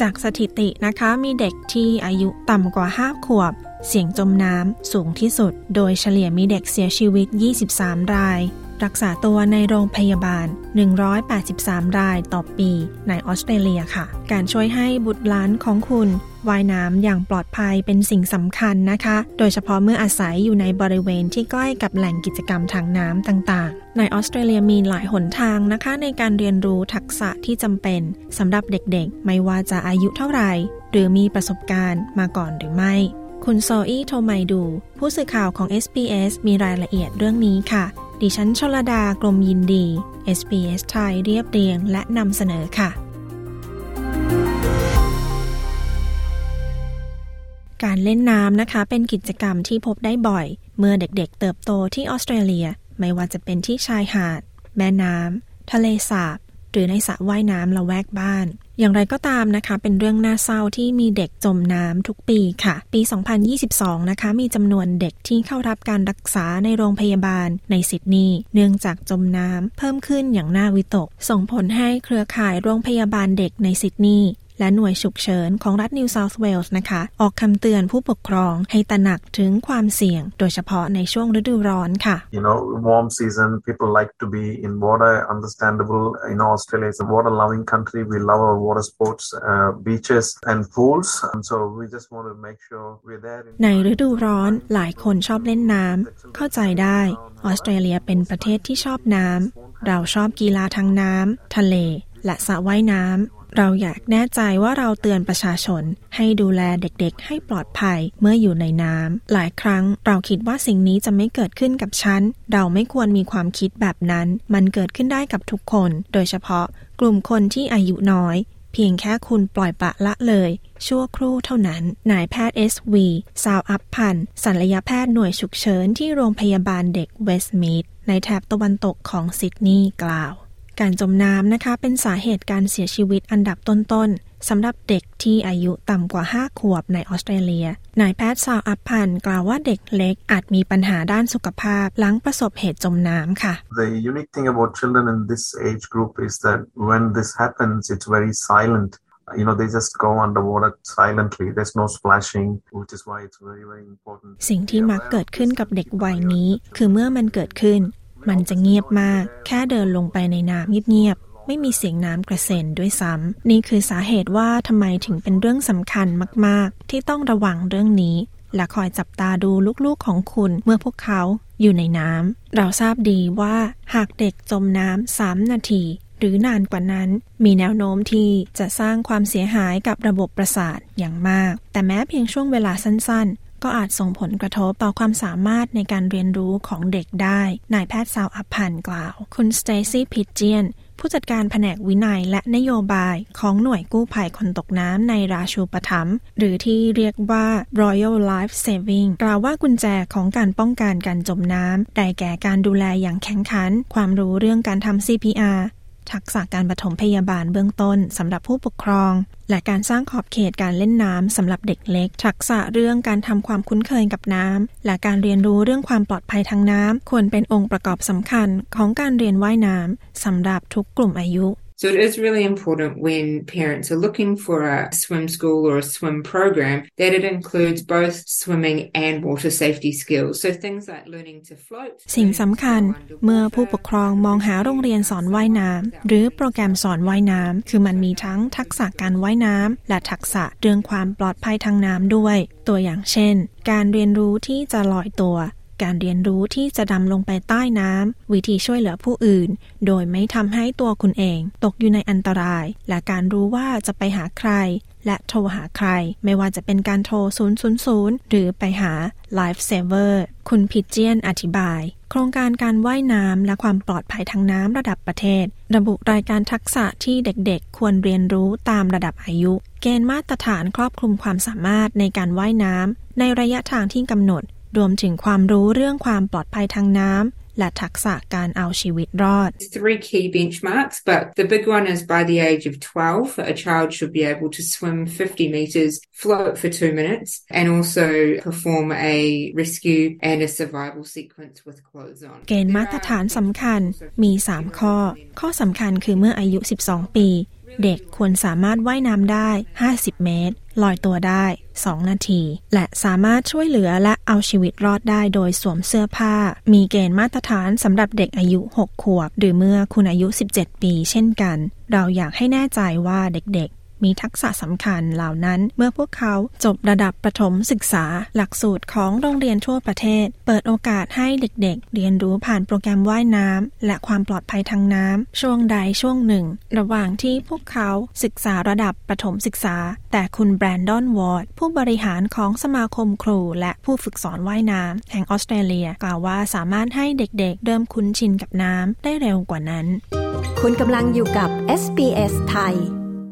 จากสถิตินะคะ มีเด็กที่อายุต่ำกว่า 5 ขวบ เสี่ยงจมน้ำสูงที่สุด โดยเฉลี่ยมีเด็กเสียชีวิต 23 ราย รักษาตัวในโรงพยาบาล 183 รายต่อปีในออสเตรเลียค่ะ การช่วยให้บุตรหลานของคุณว่ายน้ำอย่างปลอดภัยเป็นสิ่งสำคัญนะคะ โดยเฉพาะเมื่ออาศัยอยู่ในบริเวณที่ใกล้กับแหล่งกิจกรรมทางน้ำต่างๆ ในออสเตรเลียมีหลายหนทางนะคะ ในการเรียนรู้ทักษะที่จำเป็นสำหรับเด็กๆ ไม่ว่าจะอายุเท่าไหร่ หรือมีประสบการณ์มาก่อนหรือไม่ คุณโซอี้โทไมดู ผู้สื่อข่าวของ SBS มีรายละเอียดเรื่องนี้ค่ะ ดิฉันชลดากรมยินดี SBS ไทยเรียบเรียงและนำเสนอค่ะ การเล่นน้ำนะคะ เป็นกิจกรรมที่พบได้บ่อย เมื่อเด็กๆเติบโตที่ออสเตรเลีย ไม่ว่าจะเป็นที่ชายหาด แม่น้ำทะเลสาบ หรือในสระว่ายน้ำละแวกบ้าน อย่างไรก็ตามนะคะ เป็นเรื่องน่าเศร้าที่มีเด็กจมน้ำทุกปีค่ะ ปี 2022 นะคะ มีจำนวนเด็กที่เข้ารับการรักษาในโรงพยาบาลในซิดนีย์เนื่องจากจมน้ำเพิ่มขึ้นอย่างน่าวิตก ส่งผลให้เครือข่ายโรงพยาบาลเด็กในซิดนีย์ และหน่วยฉุกเฉินของรัฐนิวเซาท์เวลส์นะคะ ออกคำเตือนผู้ปกครองให้ตระหนักถึงความเสี่ยง โดยเฉพาะในช่วงฤดูร้อนค่ะ You know warm season people like to be in water understandable you know Australia is a water loving country we love our water sports uh, beaches and pools and so we just want to make sure we're there ในฤดูร้อนหลายคนชอบเล่นน้ำเข้าใจได้ออสเตรเลียเป็นประเทศที่ชอบน้ำเราชอบกีฬาทางน้ำทะเลและสระว่ายน้ำ เราอยากแน่ใจว่าเราเตือนประชาชน ให้ดูแลเด็กๆ ให้ปลอดภัยเมื่ออยู่ในน้ำ หลายครั้งเราคิดว่าสิ่งนี้จะไม่เกิดขึ้นกับฉัน เราไม่ควรมีความคิดแบบนั้น มันเกิดขึ้นได้กับทุกคน โดยเฉพาะกลุ่มคนที่อายุน้อย เพียงแค่คุณปล่อยปละละเลย ชั่วครู่เท่านั้น นายแพทย์เอสวีซาวอัพพันศัลยแพทย์หน่วยฉุกเฉินที่โรงพยาบาลเด็กเวสต์มีดในแถบตะวันตกของซิดนีย์กล่าว การจมน้ำนะคะ เป็นสาเหตุการเสียชีวิตอันดับต้นๆสำหรับเด็กที่อายุต่ำกว่า 5 ขวบในออสเตรเลีย นายแพทย์ซาวอัพพันกล่าวว่าเด็กเล็กอาจมีปัญหาด้านสุขภาพ หลังประสบเหตุจมน้ำค่ะ The unique thing about children in this age group is that when this happens it's very silent you know they just go underwater silently there's no splashing which is why it's very very important สิ่งที่มักเกิดขึ้นกับเด็กวัยนี้ คือเมื่อมันเกิดขึ้น มันจะเงียบมาก แค่เดินลงไปในน้ำเงียบๆ ไม่มีเสียงน้ำกระเซ็นด้วยซ้ำ นี่คือสาเหตุว่าทำไมถึงเป็นเรื่องสำคัญมากๆ ที่ต้องระวังเรื่องนี้ และคอยจับตาดูลูกๆของคุณเมื่อพวกเขาอยู่ในน้ำ เราทราบดีว่าหากเด็กจมน้ำสามนาที หรือนานกว่านั้น มีแนวโน้มที่จะสร้างความเสียหายกับระบบประสาทอย่างมาก แต่แม้เพียงช่วงเวลาสั้น ก็อาจส่งผลกระทบต่อความสามารถในการเรียนรู้ของเด็กได้ นายแพทย์สาวอัพพันกล่าว คุณสเตซี่พิจเจียนผู้จัดการแผนกวิจัยและนโยบายของหน่วยกู้ภัยคนตกน้ำในราชูปถัมภ์หรือที่เรียกว่า Royal Life Saving กล่าวว่ากุญแจของการป้องกันการจมน้ำได้แก่การดูแลอย่างแข็งขัน ความรู้เรื่องการทำ CPR ทักษะการปฐมพยาบาลเบื้องต้นสำหรับผู้ปกครอง และการสร้างขอบเขตการเล่นน้ำสำหรับเด็กเล็ก ทักษะเรื่องการทำความคุ้นเคยกับน้ำและการเรียนรู้เรื่องความปลอดภัยทางน้ำควรเป็นองค์ประกอบสำคัญของการเรียนว่ายน้ำสำหรับทุกกลุ่มอายุ So it is really important when parents are looking for a swim school or a swim program that it includes both swimming and water safety skills. So things like learning to float. สิ่งสำคัญเมื่อผู้ปกครองมองหาโรงเรียนสอนว่ายน้ำหรือโปรแกรมสอนว่ายน้ำคือมันมีทั้งทักษะการว่ายน้ำและทักษะเรื่องความปลอดภัยทางน้ำด้วย ตัวอย่างเช่น การเรียนรู้ที่จะลอยตัว การเรียนรู้ที่จะดำลงไปใต้น้ำ วิธีช่วยเหลือผู้อื่น โดยไม่ทำให้ตัวคุณเองตกอยู่ในอันตราย และการรู้ว่าจะไปหาใคร และโทรหาใคร ไม่ว่าจะเป็นการโทร 000 หรือไปหา Life Saver คุณพิเจียนอธิบาย โครงการการว่ายน้ำและความปลอดภัยทางน้ำระดับประเทศ ระบุรายการทักษะที่เด็กๆ ควรเรียนรู้ตามระดับอายุ เกณฑ์มาตรฐานครอบคลุมความสามารถในการว่ายน้ำในระยะทางที่กำหนด รวมถึงความรู้เรื่องความปลอดภัยทางน้ำและทักษะการเอาชีวิตรอด Three key benchmarks, but the big one is by the age of 12, a child should be able to swim 50 meters, float for two minutes, and also perform a rescue and a survival sequence with clothes on. เกณฑ์มาตรฐานสำคัญมี 3 ข้อ ข้อสำคัญคือเมื่ออายุ 12 ปี เด็กควรสามารถว่ายน้ำได้ 50 เมตร ลอยตัวได้ 2 นาที และสามารถช่วยเหลือและเอาชีวิตรอดได้โดยสวมเสื้อผ้า มีเกณฑ์มาตรฐานสำหรับเด็กอายุ 6 ขวบ หรือเมื่อคุณอายุ 17 ปี เช่นกัน เราอยากให้แน่ใจว่าเด็กๆ มีทักษะสำคัญเหล่านั้น เมื่อพวกเขาจบระดับประถมศึกษา หลักสูตรของโรงเรียนทั่วประเทศ เปิดโอกาสให้เด็กๆ เรียนรู้ผ่านโปรแกรมว่ายน้ำและความปลอดภัยทางน้ำช่วงใดช่วงหนึ่ง ระหว่างที่พวกเขาศึกษาระดับประถมศึกษา แต่คุณแบรนดอนวอร์ดผู้บริหารของสมาคมครู และผู้ฝึกสอนว่ายน้ำแห่งออสเตรเลียกล่าวว่าสามารถให้เด็กๆ เริ่มคุ้นชินกับน้ำได้เร็วกว่านั้น คุณกำลังอยู่กับ SBS ไทย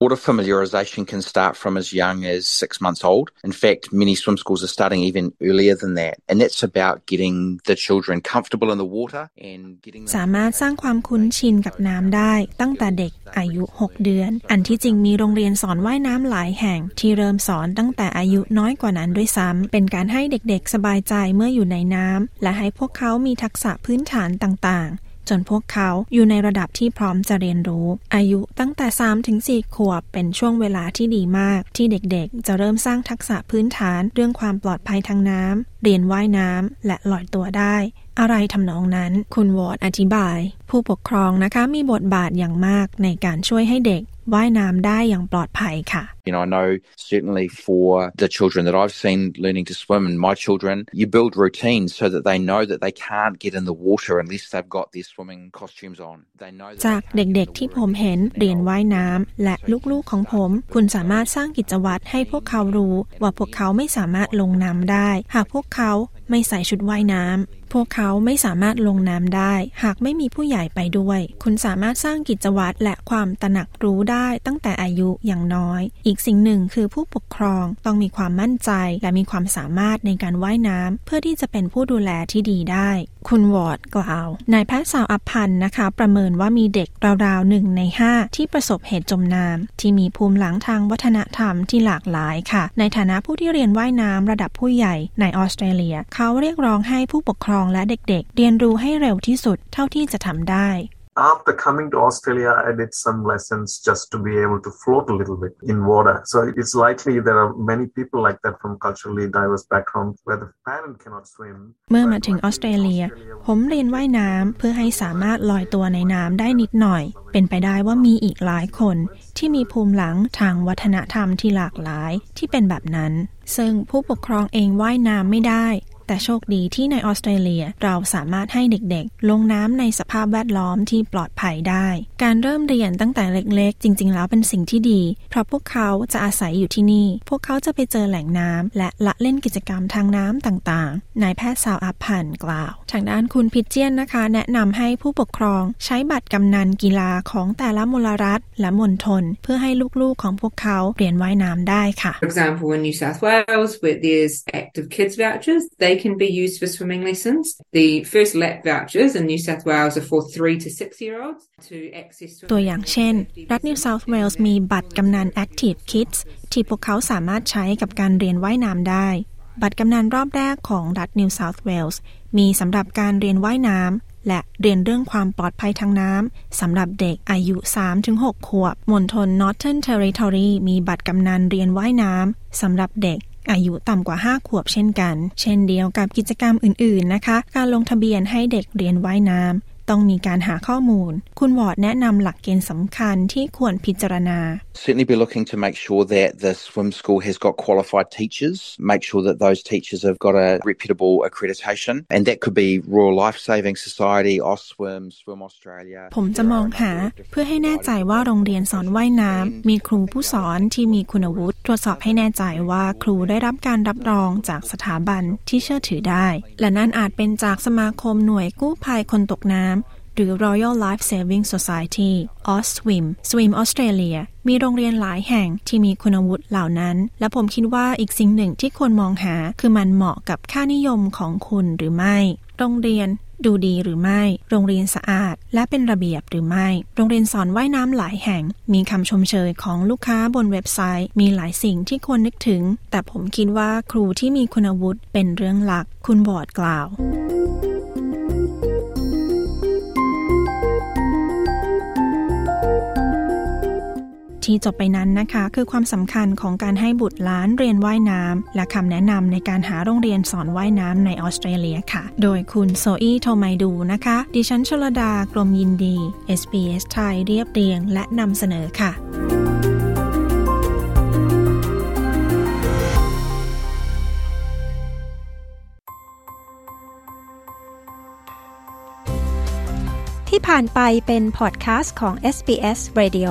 Water familiarisation can start from as young as six months old. In fact, many swim schools are starting even earlier than that. And that's about getting the children comfortable in the water and getting สามารถสร้างความคุ้นชินกับน้ำได้ ตั้งแต่เด็กอายุ 6 เดือน อันที่จริงมีโรงเรียนสอนว่ายน้ำหลายแห่ง ที่เริ่มสอนตั้งแต่อายุน้อยกว่านั้นด้วยซ้ำ เป็นการให้เด็กๆ สบายใจเมื่ออยู่ในน้ำและให้พวกเขามีทักษะพื้นฐานต่างๆ จนพวกเขาอยู่ในระดับที่พร้อมจะเรียนรู้ อายุตั้งแต่ 3 ถึง 4 ขวบเป็นช่วงเวลาที่ดีมาก ที่เด็กๆ จะเริ่มสร้างทักษะพื้นฐานเรื่องความปลอดภัยทางน้ำเรียนว่ายน้ำและลอยตัวได้ อะไรทำนองนั้น คุณวอร์ดอธิบาย ผู้ปกครองนะคะมีบทบาทอย่างมากในการช่วยให้เด็กว่ายน้ำได้อย่างปลอดภัยค่ะ You know, I know certainly for the children that I've seen learning to swim and my children, you build routines so that they know that they can't get in the water unless they've got their swimming costumes on. They know จากเด็กๆที่ผมเห็นเรียนว่ายน้ำและลูกๆของผม คุณสามารถสร้างกิจวัตรให้พวกเขารู้ ว่าพวกเขาไม่สามารถลงน้ำได้ หากพวกเขาไม่ใส่ชุดว่ายน้ำพวกเขาไม่สามารถลงน้ำได้ หากไม่มีผู้ใหญ่ไปด้วย คุณสามารถสร้างกิจวัตรและความตระหนักรู้ได้ตั้งแต่อายุอย่างน้อย อีกสิ่งหนึ่งคือผู้ปกครองต้องมีความมั่นใจและมีความสามารถในการว่ายน้ำเพื่อที่จะเป็นผู้ดูแลที่ดีได้ คุณวอร์ดกล่าว นายแพทย์สาวอัพพันธ์นะคะ ประเมินว่ามีเด็กราวๆหนึ่งในห้าที่ประสบเหตุจมน้ำที่มีภูมิหลังทางวัฒนธรรมที่หลากหลายค่ะ ในฐานะผู้ที่เรียนว่ายน้ำระดับผู้ใหญ่ในออสเตรเลีย เขาเรียกร้องให้ผู้ปกครองและเด็กๆ เรียนรู้ให้เร็วที่สุดเท่าที่จะทำได้ After coming to Australia, I did some lessons just to be able to float a little bit in water. So it's likely there are many people like that from culturally diverse backgrounds where the parent cannot swim. เมื่อมาถึงออสเตรเลีย ผมเรียนว่ายน้ำเพื่อให้สามารถลอยตัวในน้ำได้นิดหน่อย เป็นไปได้ว่ามีอีกหลายคนที่มีภูมิหลังทางวัฒนธรรมที่หลากหลายที่เป็นแบบนั้น ซึ่งผู้ปกครองเองว่ายน้ำไม่ได้ แต่โชคดีที่ในออสเตรเลียเราสามารถให้เด็กๆ ลงน้ำในสภาพแวดล้อมที่ปลอดภัยได้ การเริ่มเรียนตั้งแต่เล็กๆ จริง ๆ แล้วเป็นสิ่งที่ดี เพราะพวกเขาจะอาศัยอยู่ที่นี่ พวกเขาจะไปเจอแหล่งน้ำและละเล่นกิจกรรมทางน้ำต่างๆนายแพทย์สาวอัพพันกล่าว ทางด้านคุณพิเจียนนะคะ แนะนำให้ผู้ปกครองใช้บัตรกำนันกีฬาของแต่ละมลรัฐและมณฑลเพื่อให้ลูกๆของพวกเขาเรียนว่ายน้ำได้ค่ะ For example, in New South Wales, where there's active kids vouchers, they can be used for swimming lessons. The first lap vouchers in New South Wales are for three to six year olds to access ตัวอย่างเช่น รัฐ New South Wales มีบัตรกำนัน Active Kids ที่พวกเขาสามารถใช้กับการเรียนว่ายน้ำได้ บัตรกำนันรอบแรกของรัฐ New South Wales มีสำหรับการเรียนว่ายน้ำและเรียนเรื่องความปลอดภัยทางน้ำสำหรับเด็กอายุ 3-6 ขวบมณฑล Northern Territory มีบัตรกำนันเรียนว่ายน้ำสำหรับเด็ก อายุต่ำกว่า 5 ขวบเช่นกัน เช่นเดียวกับกิจกรรมอื่นๆนะคะ การลงทะเบียนให้เด็กเรียนว่ายน้ำ ต้องมีการหาข้อมูล คุณวอร์ดแนะนำหลักเกณฑ์สำคัญที่ควรพิจารณา Certainly be looking to make sure that the swim school has got qualified teachers, make sure that those teachers have got a reputable accreditation, and that could be Royal Life Saving Society, OSWIM, Swim Australia. ผมจะมองหาเพื่อให้แน่ใจว่าโรงเรียนสอนว่ายน้ำมีครูผู้สอนที่มีคุณวุฒิตรวจสอบให้แน่ใจว่าครูได้รับการรับรองจากสถาบันที่เชื่อถือได้ และนั่นอาจเป็นจากสมาคมหน่วยกู้ภัยคนตกน้ำ หรือ Royal Life Saving Society OSWIM Swim Australia มีโรงเรียนหลายแห่งที่มีคุณวุฒิเหล่านั้น และผมคิดว่าอีกสิ่งหนึ่งที่ควรมองหา คือมันเหมาะกับค่านิยมของคุณหรือไม่ โรงเรียนดูดีหรือไม่ โรงเรียนสะอาด และเป็นระเบียบหรือไม่ โรงเรียนสอนว่ายน้ำหลายแห่ง มีคำชมเชยของลูกค้าบนเว็บไซต์ มีหลายสิ่งที่ควรนึกถึง แต่ผมคิดว่าครูที่มีคุณวุฒิเป็นเรื่องหลัก คุณบอร์ดกล่าว ที่จบไปนั้นนะคะ คือความสำคัญของการให้บุตรหลานเรียนว่ายน้ำและคำแนะนำในการหาโรงเรียนสอนว่ายน้ำในออสเตรเลียค่ะ โดยคุณโซอี้โทไมดูนะคะ ดิฉันชลดากรมยินดี SBS ไทยเรียบเรียง และนำเสนอค่ะที่ผ่านไปเป็นพอดแคสต์ของ SBS Radio